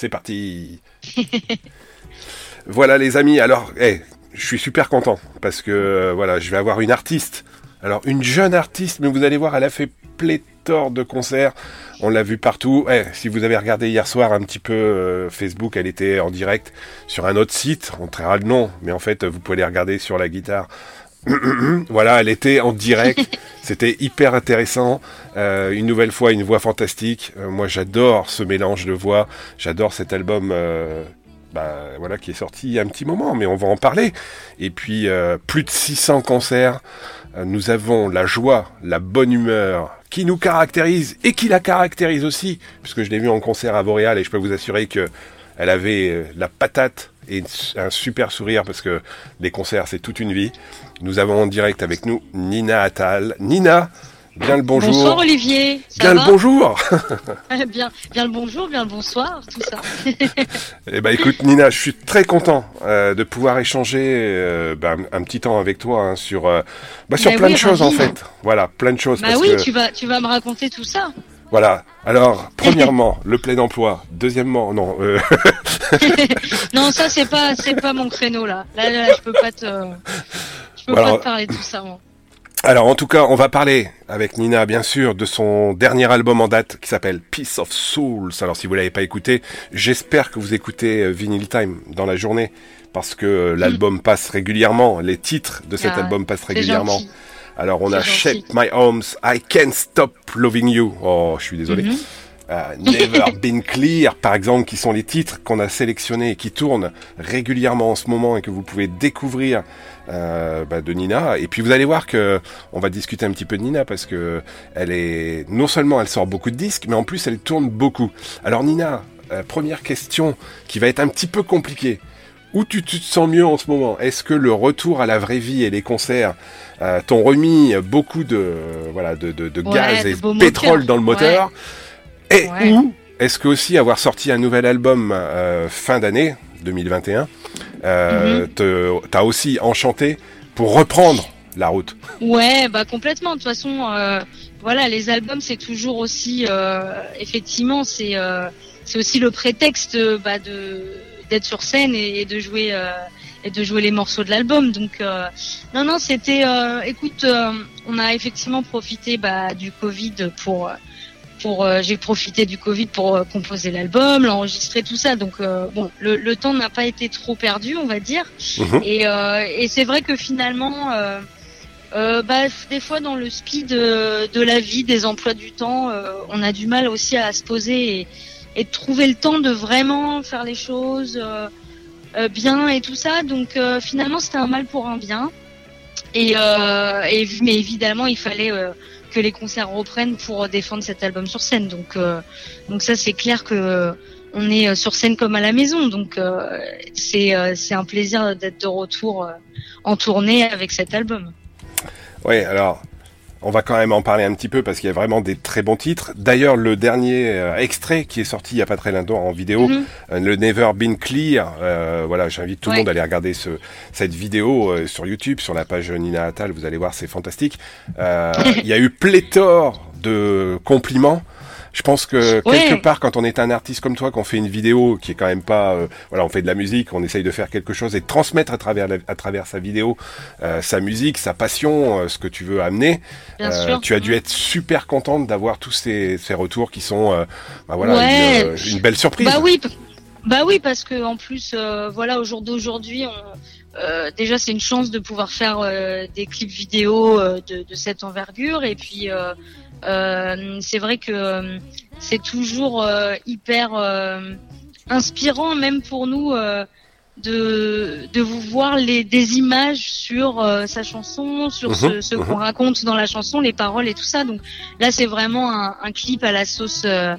c'est parti. voilà les amis, alors, je suis super content parce que euh, voilà, je vais avoir une artiste. Alors une jeune artiste, mais vous allez voir, elle a fait pléthore de concerts. On l'a vu partout. Si vous avez regardé hier soir un petit peu euh, Facebook, elle était en direct sur un autre site. On traira le nom, mais en fait, vous pouvez les regarder sur la guitare. voilà, elle était en direct. C'était hyper intéressant. Euh, une nouvelle fois, une voix fantastique. moi, j'adore ce mélange de voix. J'adore cet album bah, voilà, qui est sorti il y a un petit moment, mais on va en parler. Et puis, euh, plus de 600 concerts. Euh, nous avons la joie, la bonne humeur qui nous caractérise et qui la caractérise aussi, puisque je l'ai vu en concert à Boréal et je peux vous assurer que elle avait euh, la patate et un super sourire parce que les concerts c'est toute une vie. Nous avons en direct avec nous Nina Attal. Nina, Bien le bonjour. Bonsoir Olivier. bien le bonjour. bien, bien le bonjour, bien le bonsoir, tout ça. eh ben écoute Nina, je suis très content euh, de pouvoir échanger euh, ben, un petit temps avec toi hein, sur euh, bah, sur plein de choses en fait. Voilà, plein de choses. Bah oui, tu vas tu vas me raconter tout ça. Voilà. Alors, premièrement, le plein emploi. Deuxièmement, non. non, ça c'est pas c'est pas mon créneau là. Là, là, je peux pas te je peux pas te parler de tout ça. Moi. Alors en tout cas, on va parler avec Nina, bien sûr, de son dernier album en date qui s'appelle Peace of Souls. Alors si vous l'avez pas écouté, j'espère que vous écoutez euh, Vinyl Time dans la journée parce que euh, l'album mm. passe régulièrement, les titres de cet ah, album passent régulièrement. Alors on a Shake My Arms, I Can't Stop Loving You. Oh, je suis désolé. Mm-hmm. Euh, Never Been Clear, par exemple, qui sont les titres qu'on a sélectionnés et qui tournent régulièrement en ce moment et que vous pouvez découvrir euh, bah, de Nina. Et puis vous allez voir que on va discuter un petit peu de Nina parce que elle est non seulement elle sort beaucoup de disques, mais en plus elle tourne beaucoup. Alors Nina, euh, première question qui va être un petit peu compliquée. Où tu, te sens mieux en ce moment? Est-ce que le retour à la vraie vie et les concerts euh, t'ont remis beaucoup de voilà de, de, gaz et de pétrole dans le moteur? Et ou est-ce que aussi avoir sorti un nouvel album fin d'année 2021 euh, mhm. t'as aussi enchanté pour reprendre la route? Ouais, bah complètement. De toute façon, euh, voilà, les albums c'est toujours aussi, euh, effectivement, c'est euh, c'est aussi le prétexte bah, de d'être sur scène et, de jouer et de jouer les morceaux de l'album. Donc non non, c'était, écoute, on a effectivement profité bah, du Covid pour pour euh, j'ai profité du Covid pour euh, composer l'album, l'enregistrer, tout ça. Donc euh, bon, le, le temps n'a pas été trop perdu, on va dire. Mhm. Et, et c'est vrai que finalement, bah, des fois dans le speed de la vie, des emplois du temps, on a du mal aussi à se poser et, et de trouver le temps de vraiment faire les choses bien et tout ça. Donc finalement, c'était un mal pour un bien. Et, et mais évidemment, il fallait que les concerts reprennent pour défendre cet album sur scène. Donc, euh, donc ça, c'est clair que on est sur scène comme à la maison. Donc, euh, c'est euh, c'est un plaisir d'être de retour en tournée avec cet album. Oui, alors on va quand même en parler un petit peu parce qu'il y a vraiment des très bons titres. D'ailleurs, le dernier euh, extrait qui est sorti il y a pas très longtemps en vidéo, mhm. euh, le Never Been Clear. Euh, voilà, j'invite tout le monde à aller regarder ce, cette vidéo sur YouTube, sur la page Nina Attal. Vous allez voir, c'est fantastique. il y a eu pléthore de compliments je pense que quelque part, quand on est un artiste comme toi, qu'on fait une vidéo qui est quand même pas, euh, voilà, on fait de la musique, on essaye de faire quelque chose et de transmettre à travers à travers sa vidéo euh, sa musique, sa passion, euh, ce que tu veux amener. tu as dû être super contente d'avoir tous ces, ces, retours qui sont, bah voilà, une, une, belle surprise. Bah oui, bah oui, parce que en plus, voilà, au jour d'aujourd'hui, euh, déjà c'est une chance de pouvoir faire euh, des clips vidéo euh, de, de, cette envergure et puis c'est vrai que c'est toujours hyper inspirant même pour nous de, de vous voir les, des images sur sa chanson, sur ce, mhm. ce qu'on mhm. raconte dans la chanson, les paroles et tout ça. Donc là, c'est vraiment un, un, clip à la sauce euh,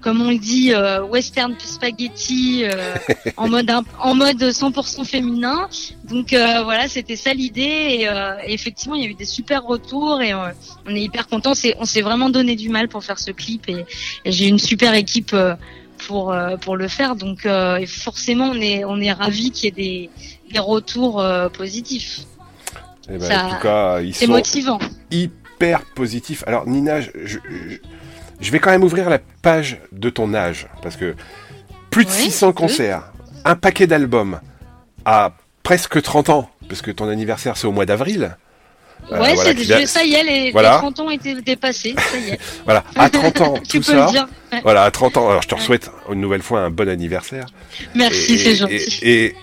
comme on le dit, euh, western spaghetti euh, en mode en mode 100% féminin. Donc voilà, c'était ça l'idée. Et, effectivement, il y a eu des super retours et on est hyper contents. on s'est vraiment donné du mal pour faire ce clip et, j'ai une super équipe pour pour le faire. Donc forcément, on est on est ravi qu'il y ait des, des retours positifs. Eh ben, en tout cas, ils sont motivant. hyper positifs. Alors Nina, je je vais quand même ouvrir la page de ton âge, parce que plus de 600 concerts, un paquet d'albums, à presque 30 ans, parce que ton anniversaire c'est au mois d'avril. Euh, ouais, c'est ça y est, les, 30 ans été dépassés, ça y est. voilà, à 30 ans, tout ça. Voilà, à 30 ans. Alors, je te souhaite une nouvelle fois un bon anniversaire. Merci, c'est gentil. Et, et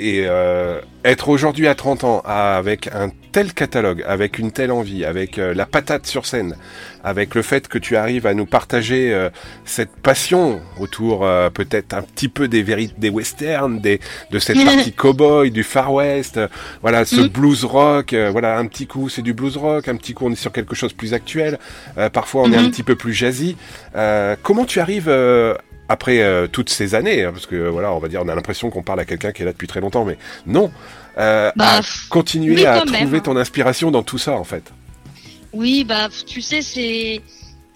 euh, être aujourd'hui à 30 ans avec un tel catalogue, avec une telle envie, avec euh, la patate sur scène, avec le fait que tu arrives à nous partager euh, cette passion autour euh, peut-être un petit peu des des westerns, des de cette partie cowboy, du Far West, voilà ce mm. blues rock, voilà un petit coup c'est du blues rock, un petit coup on est sur quelque chose plus actuel, parfois on est un mm-hmm. petit peu plus jazzy. comment tu arrives après euh, toutes ces années, hein, parce que voilà, on va dire, on a l'impression qu'on parle à quelqu'un qui est là depuis très longtemps, mais non, euh, bah, à continuer à trouver ton inspiration dans tout ça, en fait. Oui, bah, tu sais, c'est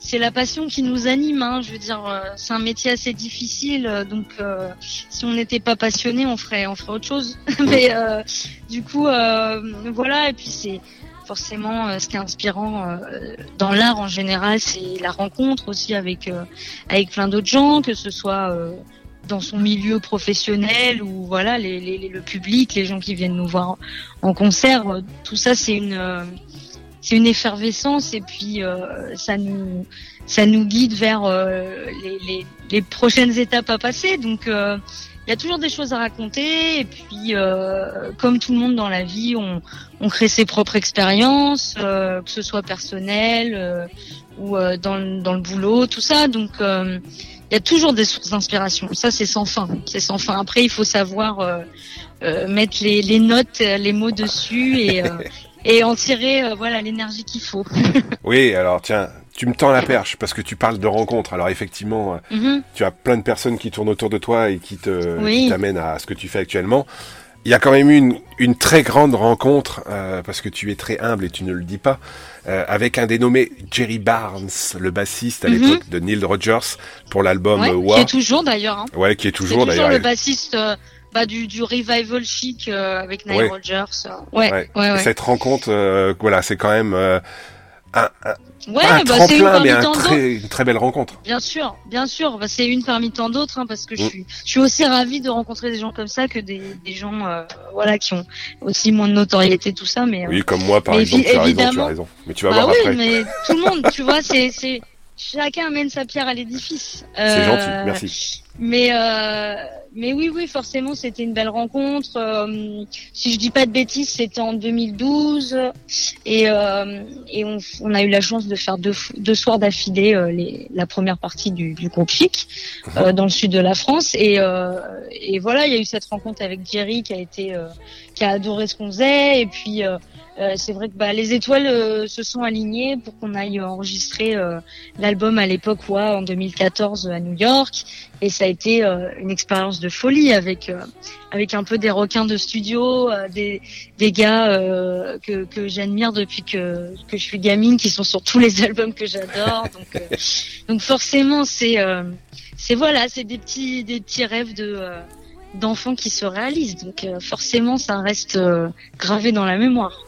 c'est la passion qui nous anime. Hein, je veux dire, euh, c'est un métier assez difficile, donc si on n'était pas passionné, on ferait on ferait autre chose. mais du coup, voilà, et puis c'est forcément, euh, ce qui est inspirant euh, dans l'art en général, c'est la rencontre aussi avec euh, avec plein d'autres gens, que ce soit dans son milieu professionnel ou voilà les, le public, les gens qui viennent nous voir en, concert, tout ça c'est une une effervescence et puis ça nous ça nous guide vers les, les, les, prochaines étapes à passer. Donc il y a toujours des choses à raconter et puis euh, comme tout le monde dans la vie, on, on crée ses propres expériences, euh, que ce soit personnel euh, ou dans, le, dans le boulot, tout ça. Donc il y a toujours des sources d'inspiration. Ça c'est sans fin, c'est sans fin. Après il faut savoir mettre les, les notes, les mots dessus et et en tirer voilà l'énergie qu'il faut. oui, alors tiens, tu me tends la perche parce que tu parles de rencontres. Alors effectivement, euh, mhm. tu as plein de personnes qui tournent autour de toi et qui te t'amènent à ce que tu fais actuellement. Il y a quand même eu une, une très grande rencontre euh, parce que tu es très humble et tu ne le dis pas euh, avec un dénommé Jerry Barnes, le bassiste à mhm. l'époque de Neil Rogers pour l'album ouais, Qui est toujours d'ailleurs. Hein. Ouais, qui est toujours d'ailleurs. le bassiste. Bah, du, du revival chic avec Neil Rogers. Ouais, ouais, ouais, Cette rencontre, voilà, c'est quand même un, Ouais, bah, c'est une parmi tant d'autres. Une très belle rencontre. Bien sûr, bien sûr. Bah, c'est une parmi tant d'autres, hein, parce que je mm. suis, je suis aussi ravie de rencontrer des gens comme ça que des, des gens, euh, voilà, qui ont aussi moins de notoriété, tout ça. Mais euh, oui, comme moi, par exemple, tu as raison, tu as raison. Mais tu vas bah voir oui, après. mais tout le monde, tu vois, c'est, chacun amène sa pierre à l'édifice. c'est gentil, euh, merci. Mais euh, mais oui, oui, forcément, c'était une belle rencontre. Euh, si je dis pas de bêtises, c'était en 2012 et euh, et on, on, a eu la chance de faire deux, deux soirs d'affilée les, la première partie du, du groupe Chic mhm. dans le sud de la France et et voilà, il y a eu cette rencontre avec Jerry qui a été qui a adoré ce qu'on faisait. Et puis euh, c'est vrai que bah, les étoiles euh, se sont alignées pour qu'on aille enregistrer euh, l'album à l'époque ouais, en 2014 à New York. Et ça a été une expérience de folie avec avec un peu des requins de studio, des des gars que que j'admire depuis que que je suis gamine qui sont sur tous les albums que j'adore. Donc donc forcément c'est c'est voilà c'est des petits des petits rêves de d'enfants qui se réalisent donc forcément ça reste gravé dans la mémoire.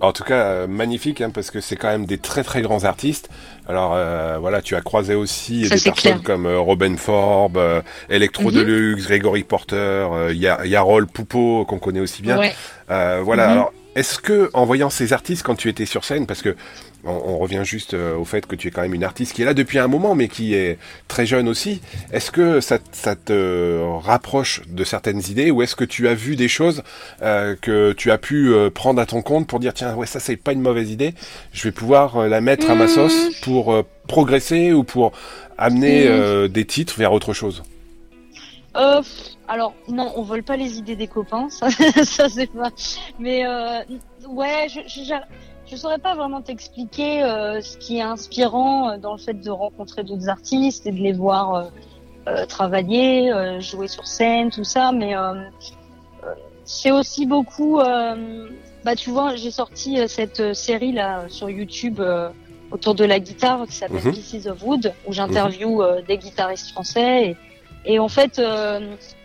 En tout cas, euh, magnifique, hein, parce que c'est quand même des très très grands artistes. Alors euh, voilà, tu as croisé aussi des personnes comme euh, Robin Forbes, Electro mhm. Deluxe, Gregory Porter, Yarol Poupeau qu'on connaît aussi bien. voilà. Mhm. Alors, est-ce que en voyant ces artistes quand tu étais sur scène, parce que on, revient juste euh, au fait que tu es quand même une artiste qui est là depuis un moment, mais qui est très jeune aussi. Est-ce que ça, te rapproche de certaines idées, ou est-ce que tu as vu des choses euh, que tu as pu euh, prendre à ton compte pour dire tiens ouais ça c'est pas une mauvaise idée, je vais pouvoir la mettre à ma sauce mmh. pour progresser ou pour amener mmh. des titres vers autre chose? alors non, on vole pas les idées des copains, ça, ça c'est pas. Mais ouais, je, je, je saurais pas vraiment t'expliquer euh, ce qui est inspirant euh, dans le fait de rencontrer d'autres artistes et de les voir euh, euh travailler, jouer sur scène, tout ça, mais c'est aussi beaucoup. bah tu vois, j'ai sorti cette série là sur YouTube autour de la guitare qui s'appelle mhm. Pieces of Wood où j'interviewe des guitaristes français et, et en fait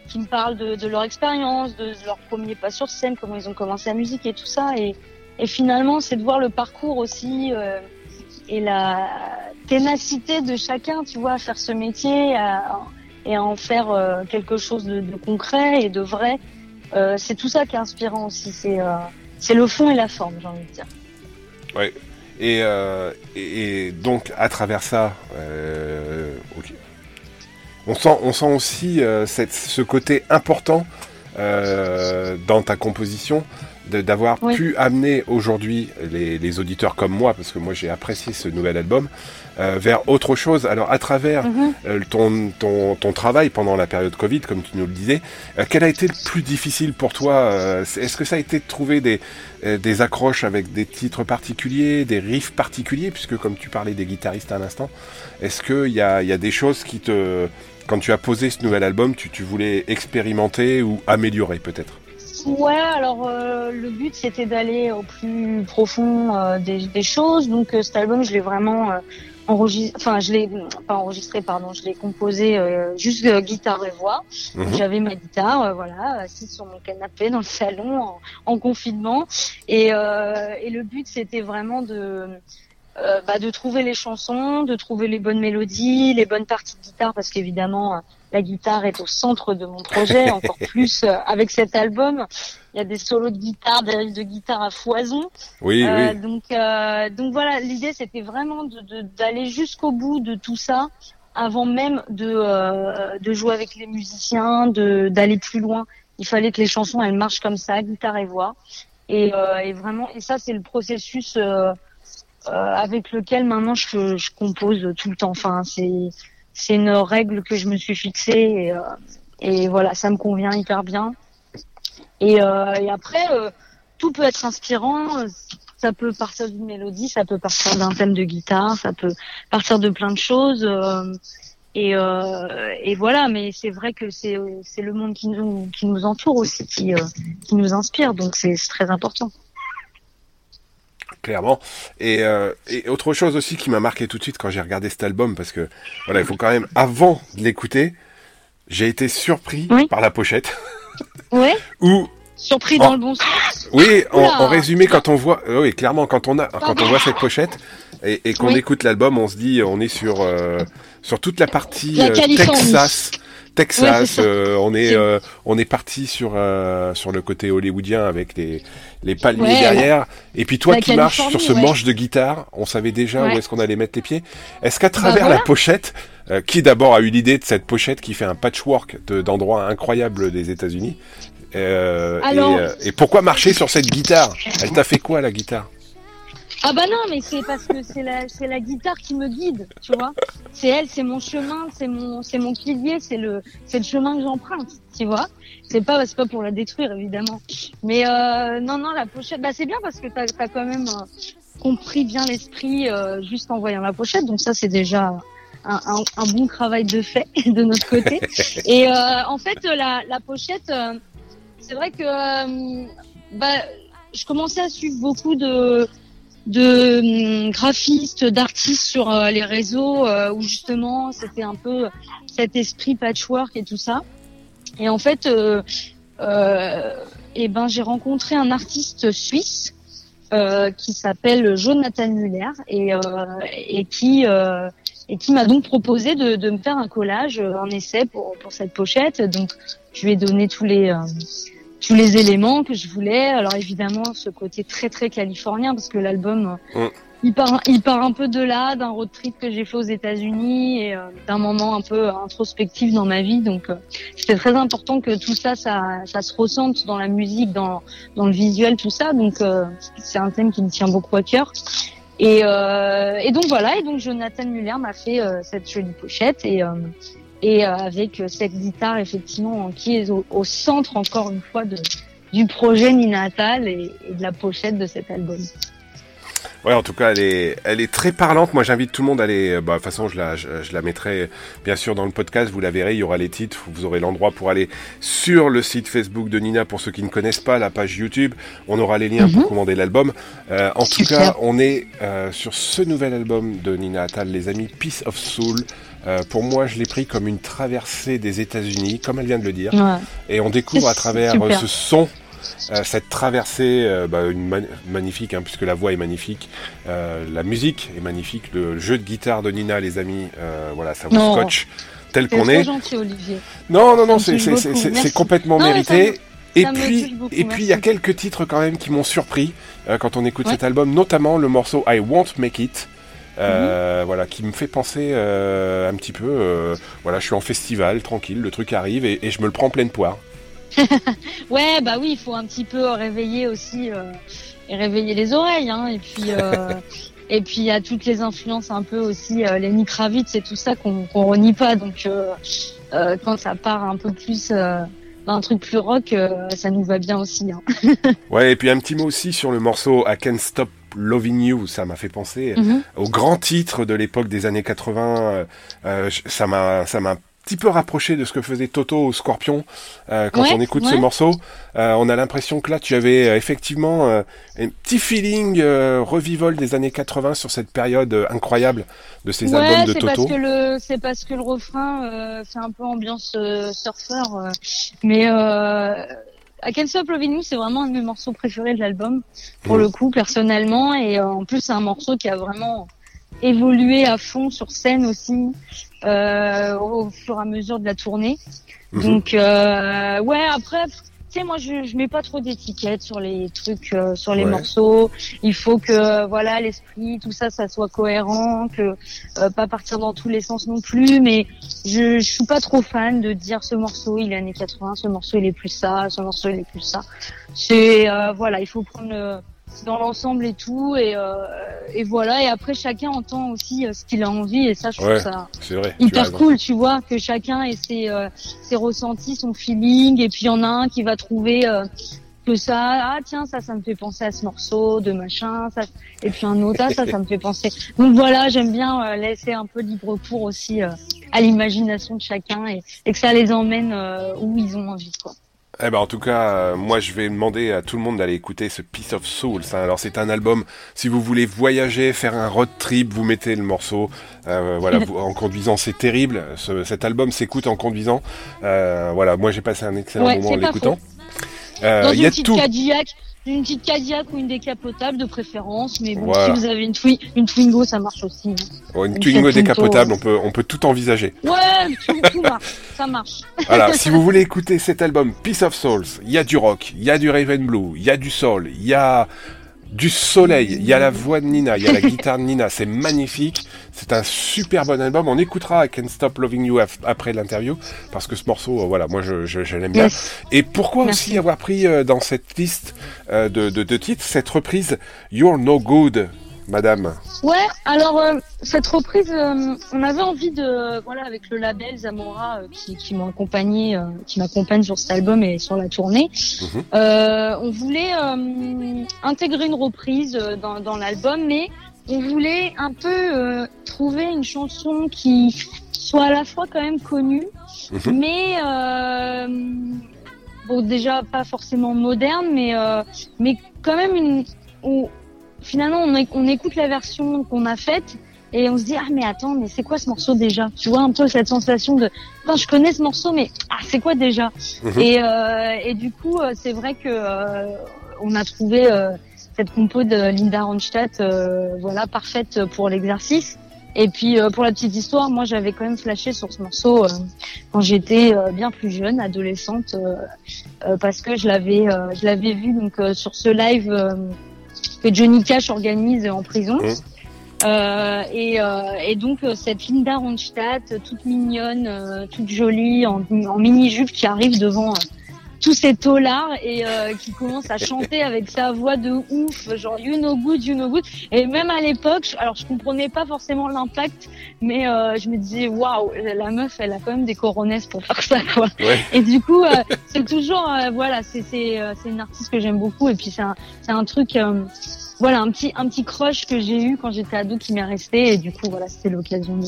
qui me parlent de, de leur expérience, de, leur premier pas sur scène, comment ils ont commencé la musique et tout ça et et finalement, c'est de voir le parcours aussi euh, et la ténacité de chacun, tu vois, à faire ce métier, et à en faire euh, quelque chose de, concret et de vrai. Euh, c'est tout ça qui est inspirant aussi. C'est c'est le fond et la forme, j'ai envie de dire. Ouais. Et, et, donc à travers ça, ok. On sent, on sent aussi cette, ce côté important dans ta composition d'avoir pu amener aujourd'hui les, les, auditeurs comme moi, parce que moi j'ai apprécié ce nouvel album, euh, vers autre chose. Alors à travers mhm. euh, ton, ton, ton, travail pendant la période Covid, comme tu nous le disais, euh, quel a été le plus difficile pour toi Est-ce que ça a été de trouver des, des accroches avec des titres particuliers, des riffs particuliers, puisque comme tu parlais des guitaristes à l'instant, est-ce qu'il y a, y a des choses qui te... Quand tu as posé ce nouvel album, tu, tu voulais expérimenter ou améliorer peut-être? Ouais, alors euh, le but c'était d'aller au plus profond euh, des, des, choses. Donc euh, cet album, je l'ai vraiment enregistré, enfin je l'ai pas enregistré, pardon, je l'ai composé juste guitare et voix. Mhm. J'avais ma guitare, voilà, assise sur mon canapé dans le salon en, en confinement. Et, et le but c'était vraiment de bah, de trouver les chansons, de trouver les bonnes mélodies, les bonnes parties de guitare, parce qu'évidemment la guitare est au centre de mon projet, encore plus euh, avec cet album. Il y a des solos de guitare, des riffs de guitare à foison. Oui, euh, oui. Donc, euh, donc voilà, l'idée c'était vraiment d'aller de, jusqu'au bout de tout ça avant même de, euh, de jouer avec les musiciens, d'aller plus loin. Il fallait que les chansons elles marchent comme ça, guitare et voix. Et, euh, et vraiment, et ça c'est le processus avec lequel maintenant je, je compose tout le temps. Enfin, c'est c'est une règle que je me suis fixée et, euh, voilà, ça me convient hyper bien. Et, euh, après, euh, tout peut être inspirant. Ça peut partir d'une mélodie, ça peut partir d'un thème de guitare, ça peut partir de plein de choses. et, et voilà, mais c'est vrai que c'est c'est le monde qui nous qui nous entoure aussi qui qui nous inspire, donc c'est très important clairement. Et, euh, et, autre chose aussi qui m'a marqué tout de suite quand j'ai regardé cet album, parce que voilà, il faut quand même, avant de l'écouter, j'ai été surpris par la pochette. Ouais. Ou surpris dans le bon sens. Oui, en, résumé, quand on voit, euh, oui, clairement, quand on a, quand on voit cette pochette et, et qu'on écoute l'album, on se dit, on est sur euh, sur toute la partie euh, Texas. Texas, euh, on est euh, on est parti sur euh, sur le côté hollywoodien avec les les palmiers derrière. Et puis toi qui marches sur ce manche de guitare, on savait déjà où est-ce qu'on allait mettre les pieds. Est-ce qu'à bah travers la pochette, qui d'abord a eu l'idée de cette pochette qui fait un patchwork d'endroits incroyables des États-Unis et, et pourquoi marcher sur cette guitare? Elle t'a fait quoi la guitare? Ah bah non, mais c'est parce que c'est la, c'est la guitare qui me guide, tu vois. C'est elle, c'est mon chemin, c'est mon, c'est mon pilier, c'est le, c'est le chemin que j'emprunte, tu vois. C'est pas, c'est pas pour la détruire évidemment. Mais euh, non, non, la pochette, bah c'est bien parce que t'as, as quand même euh, compris bien l'esprit euh, juste en voyant la pochette, donc ça c'est déjà un, un, un, bon travail de fait de notre côté. Et euh, en fait, la, la pochette, euh, c'est vrai que bah je commençais à suivre beaucoup de de hum, graphistes, d'artistes sur euh, les réseaux euh, où justement c'était un peu cet esprit patchwork et tout ça. Et en fait, euh, euh et eh ben j'ai rencontré un artiste suisse qui s'appelle Jonathan Muller et, et qui et qui m'a donc proposé de, de, me faire un collage, un essai pour pour cette pochette. Donc je lui ai donné tous les tous les éléments que je voulais. Alors évidemment, ce côté très très californien parce que l'album mm. il part il part un peu de là, d'un road trip que j'ai fait aux États-Unis et euh, d'un moment un peu introspectif dans ma vie. Donc euh, c'était très important que tout ça, ça ça se ressente dans la musique, dans dans le visuel, tout ça. Donc euh, c'est un thème qui me tient beaucoup à cœur. Et, et donc voilà, et donc Jonathan Muller m'a fait cette jolie pochette et et euh, avec cette guitare effectivement qui est au, centre encore une fois de, du projet Ninatal et, et de la pochette de cet album. Ouais, en tout cas, elle est, elle est très parlante. Moi, j'invite tout le monde à aller. Bah, de toute façon, je la, je, la mettrai bien sûr dans le podcast. Vous la verrez. Il y aura les titres. Vous aurez l'endroit pour aller sur le site Facebook de Nina pour ceux qui ne connaissent pas la page YouTube. On aura les liens pour mhm. commander l'album. Euh, en tout cas, on est euh, sur ce nouvel album de Nina Attal, les amis, Peace of Soul. Euh, pour moi, je l'ai pris comme une traversée des États-Unis, comme elle vient de le dire. Et on découvre à travers euh, ce son, euh, cette traversée, euh, bah, une magnifique, hein, puisque la voix est magnifique, euh, la musique est magnifique, le jeu de guitare de Nina, les amis, voilà, ça vous scotch. tel qu'on est. gentil, Olivier. Non, non, non, c'est complètement mérité. Et puis, et puis, il y a quelques titres quand même qui m'ont surpris euh, quand on écoute cet album, notamment le morceau I Won't Make It. Euh, mhm. Voilà, qui me fait penser euh, un petit peu. Euh, voilà, je suis en festival, tranquille, le truc arrive et, et je me le prends en pleine poire. ouais, bah oui, il faut un petit peu réveiller aussi et réveiller les oreilles, hein, et puis. et puis il y a toutes les influences un peu aussi, Lenny Kravitz et tout ça qu'on qu'on renie pas. Donc quand ça part un peu plus un truc plus rock, euh, ça nous va bien aussi. Hein. ouais, et puis un petit mot aussi sur le morceau I Can't Stop Loving You, ça m'a fait penser mhm. au grand titre de l'époque des années 80. Euh, euh, ça m'a, ça m'a petit peu rapproché de ce que faisait Toto au Scorpion euh, quand on écoute ce morceau. Euh, on a l'impression que là, tu avais euh, effectivement un petit feeling revivol des années 80 sur cette période incroyable de ces albums de Toto. C'est parce que le refrain fait un peu ambiance surfeur, mais I Can't Stop Loving You, c'est vraiment un de mes morceaux préférés de l'album, pour mmh. le coup, personnellement. Et en plus, c'est un morceau qui a vraiment évolué à fond sur scène aussi euh, au fur et à mesure de la tournée. Mhm. Donc euh, ouais, après, tu sais, moi je, je mets pas trop d'étiquettes sur les trucs, euh, sur les morceaux. Il faut que voilà l'esprit, tout ça, ça soit cohérent, que euh, pas partir dans tous les sens non plus. Mais je, je suis pas trop fan de dire ce morceau il est années 80, ce morceau il est plus ça, ce morceau il est plus ça. C'est euh, voilà, il faut prendre dans l'ensemble et tout et, euh, et voilà. Et après chacun entend aussi euh, ce qu'il a envie et ça je trouve ça vrai, hyper cool tu vois que chacun ait ses, euh, ses ressentis son feeling et puis il y en a un qui va trouver euh, que ça ah tiens ça ça me fait penser à ce morceau de machin ça et puis un autre ah, ça ça me fait penser donc voilà j'aime bien laisser un peu libre cours aussi à l'imagination de chacun et, et, que ça les emmène où ils ont envie quoi eh ben en tout cas, euh, moi je vais demander à tout le monde d'aller écouter ce Piece of Soul. Alors c'est un album, si vous voulez voyager, faire un road trip, vous mettez le morceau. Euh, voilà, en conduisant, c'est terrible. cet album s'écoute en conduisant. Euh, voilà, moi j'ai passé un excellent moment en l'écoutant. Euh, il y a tout une petite Cadillac ou une décapotable de préférence, mais bon, si vous avez une, une Twingo, ça marche aussi. Hein. une, Twingo décapotable, on peut, on peut tout envisager. Ouais, tout, marche, ça marche. Voilà, si vous voulez écouter cet album Peace of Souls, il y a du rock, il y a du Raven Blue, il y a du soul, il y a du soleil, il y a la voix de Nina, il y a la guitare de Nina, c'est magnifique, c'est un super bon album. On écoutera I Can't Stop Loving You après l'interview parce que ce morceau, euh, voilà, moi je, je, l'aime bien. Et pourquoi aussi avoir pris euh, dans cette liste euh, de, de, de titres cette reprise You're No Good? Madame Ouais, alors euh, cette reprise, euh, on avait envie de, voilà, avec le label Zamora euh, qui, qui m'a accompagné, qui m'accompagne sur cet album et sur la tournée, mhm. on voulait intégrer une reprise dans, dans l'album, mais on voulait un peu trouver une chanson qui soit à la fois quand même connue, mhm. mais bon déjà pas forcément moderne, mais mais quand même une où finalement, on, écoute la version qu'on a faite et on se dit ah mais attends mais c'est quoi ce morceau déjà? Tu vois un peu cette sensation de quand je connais ce morceau mais ah c'est quoi déjà? Mhm. et, euh, et du coup euh, c'est vrai que euh, on a trouvé cette compo de Linda Ronstadt voilà parfaite pour l'exercice. Et puis pour la petite histoire moi j'avais quand même flashé sur ce morceau quand j'étais bien plus jeune adolescente parce que je l'avais je l'avais vu donc sur ce live que Johnny Cash organise en prison. Mmh. Euh, et, euh, et, donc euh, cette Linda Ronstadt, toute mignonne, toute jolie, en, en mini-jupe, qui arrive devant tous ces taulards et qui commence à chanter avec sa voix de ouf, genre you know good, you know good. Et même à l'époque, alors je comprenais pas forcément l'impact, mais je me disais waouh, la meuf, elle a quand même des coronesses pour faire ça, quoi. Et du coup, c'est toujours, voilà, c'est c'est c'est une artiste que j'aime beaucoup et puis c'est un c'est un truc voilà un petit un petit crush que j'ai eu quand j'étais ado qui m'est resté et du coup voilà c'était l'occasion de,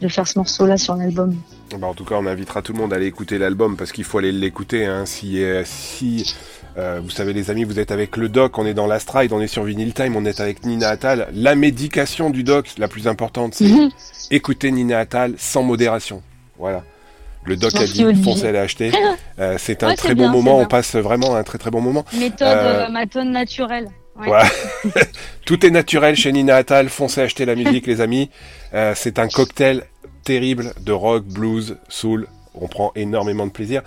de, faire ce morceau là sur l'album. Bah en tout cas on invitera tout le monde à aller écouter l'album parce qu'il faut aller l'écouter hein. si euh, si euh, vous savez les amis vous êtes avec le doc on est dans la stride on est sur Vinyl Time on est avec Nina Attal la médication du doc la plus importante c'est mhm. écouter Nina Attal sans modération voilà. Le doc a dit, foncez à acheter. Euh, c'est un très bon moment, on passe vraiment un très très bon moment. Méthode euh, matone naturelle. Tout est naturel chez Nina Attal. Foncez acheter la musique, les amis. Euh, c'est un cocktail terrible de rock, blues, soul. On prend énormément de plaisir.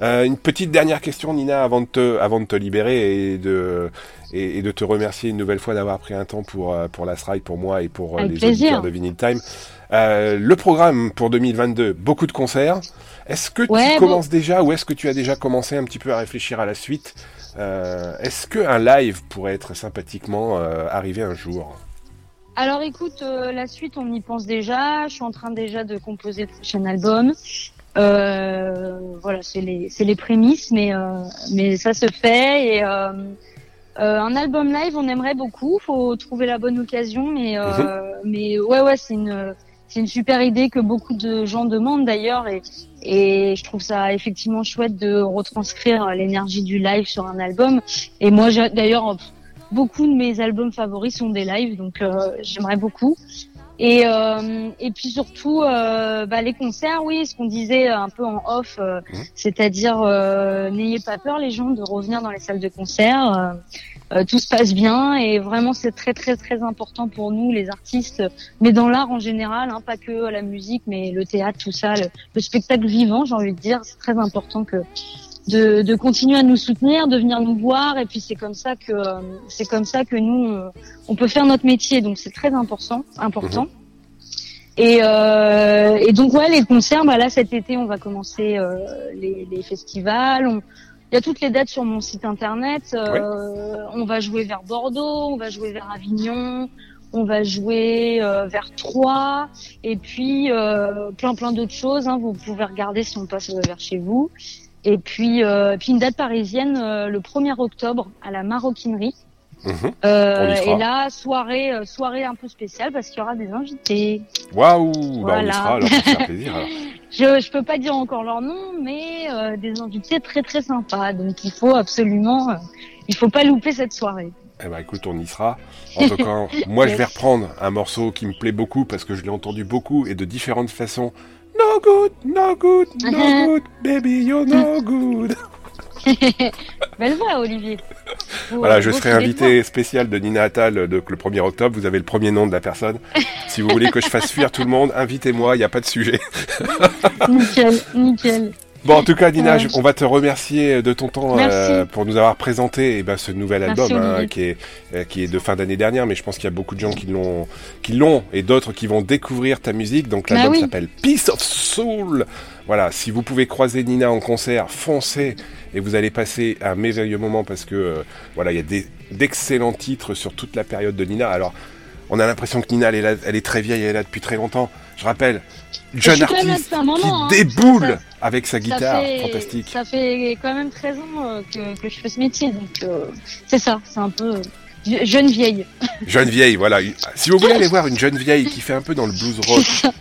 Euh, une petite dernière question, Nina, avant de te, avant de te libérer et de, et, de te remercier une nouvelle fois d'avoir pris un temps pour, euh, pour la strike, pour moi et pour les auditeurs de Vinyl Time. le programme pour 2022, beaucoup de concerts. Est-ce que tu commences déjà ou est-ce que tu as déjà commencé un petit peu à réfléchir à la suite? Est-ce qu'un live pourrait être sympathiquement arrivé un jour? Alors écoute, euh, la suite, on y pense déjà. Je suis en train déjà de composer le prochain album. Euh, voilà, c'est les, les prémices, mais, euh, mais ça se fait. Et un album live, on aimerait beaucoup. Faut trouver la bonne occasion, mais, mhm. mais ouais, ouais, c'est une, c'est une super idée que beaucoup de gens demandent d'ailleurs. Et, et je trouve ça effectivement chouette de retranscrire l'énergie du live sur un album. Et moi, d'ailleurs, beaucoup de mes albums favoris sont des lives, donc euh, j'aimerais beaucoup. Et, euh, et puis surtout, euh, bah, les concerts, oui, ce qu'on disait un peu en off, mmh. c'est-à-dire n'ayez pas peur les gens de revenir dans les salles de concert. Tout se passe bien et vraiment c'est très très très important pour nous les artistes, mais dans l'art en général, hein, pas que la musique, mais le théâtre, tout ça, le spectacle vivant, j'ai envie de dire, c'est très important que de, de, continuer à nous soutenir, de venir nous voir, et puis c'est comme ça que c'est comme ça que nous on peut faire notre métier, donc c'est très important, important. Mhm. Et, euh, et, donc ouais, les concerts, bah là cet été on va commencer euh, les, les, festivals. On, il y a toutes les dates sur mon site internet. Euh, On va jouer vers Bordeaux, on va jouer vers Avignon, on va jouer euh, vers Troyes, et puis euh, plein plein d'autres choses. Hein, vous pouvez regarder si on passe vers chez vous. Et puis, euh, puis une date parisienne euh, le 1er octobre à la Maroquinerie. Mhm. Euh, et là, soirée, euh, soirée un peu spéciale parce qu'il y aura des invités. Waouh bah, on y sera alors, ça plaisir. je, je peux pas dire encore leur nom, mais euh, des invités très très sympas. Donc il faut absolument, il faut pas louper cette soirée. Eh ben écoute, on y sera. En tout cas, moi je vais reprendre un morceau qui me plaît beaucoup parce que je l'ai entendu beaucoup et de différentes façons No good, no good, no good, baby, you're no good. Belle voix, Olivier. voilà, je serai invité spécial de Nina Attal le 1er octobre. Vous avez le premier nom de la personne. Si vous voulez que je fasse fuir tout le monde, invitez-moi, il n'y a pas de sujet. nickel, nickel. Bon, en tout cas, Dina, on va te remercier de ton temps euh, pour nous avoir présenté eh ben, ce nouvel album hein, qui, est, euh, qui est de fin d'année dernière, mais je pense qu'il y a beaucoup de gens qui l'ont, qui l'ont et d'autres qui vont découvrir ta musique. Donc l'album bah s'appelle Peace of Soul. Voilà, si vous pouvez croiser Nina en concert, foncez et vous allez passer un merveilleux moment parce que euh, voilà, il y a d'excellents titres sur toute la période de Nina. Alors, on a l'impression que Nina, elle est, elle est très vieille, elle est là depuis très longtemps. Je rappelle, jeune artiste qui hein. déboule avec sa guitare fantastique. Ça fait quand même 13 ans euh, que, que je fais ce métier, donc euh, c'est ça, c'est un peu euh, jeune vieille. Jeune vieille, voilà. Si vous voulez aller voir une jeune vieille qui fait un peu dans le blues rock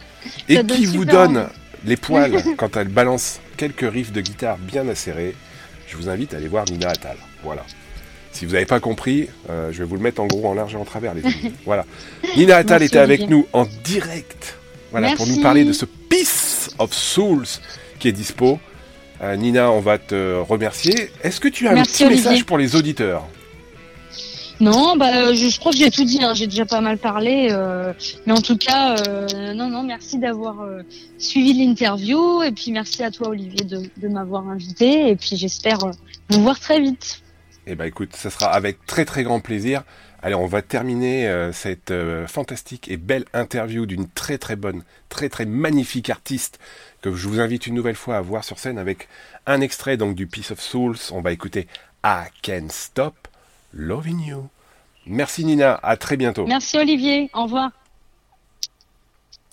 et qui vous donne les poils quand elle balance quelques riffs de guitare bien acérés, je vous invite à aller voir Nina Attal. Voilà. Si vous n'avez pas compris, je vais vous le mettre en gros, en large et en travers, les amis. voilà. Nina Attal était avec nous en direct. Voilà, pour nous parler de ce Peace of Souls qui est dispo. Euh, Nina, on va te remercier. Est-ce que tu as un petit message pour les auditeurs? Non, bah, euh, je, crois que j'ai tout dit. Hein. J'ai déjà pas mal parlé, euh, mais en tout cas, non, non, merci d'avoir suivi l'interview et puis merci à toi, Olivier, de, de m'avoir invité et puis j'espère vous voir très vite. Eh ben, écoute, ça sera avec très très grand plaisir. Allez, on va terminer cette fantastique et belle interview d'une très très bonne, très très magnifique artiste que je vous invite une nouvelle fois à voir sur scène avec un extrait donc du Peace of Souls. On va écouter I Can't Stop Loving You. Merci Nina, à très bientôt. Merci Olivier, au revoir.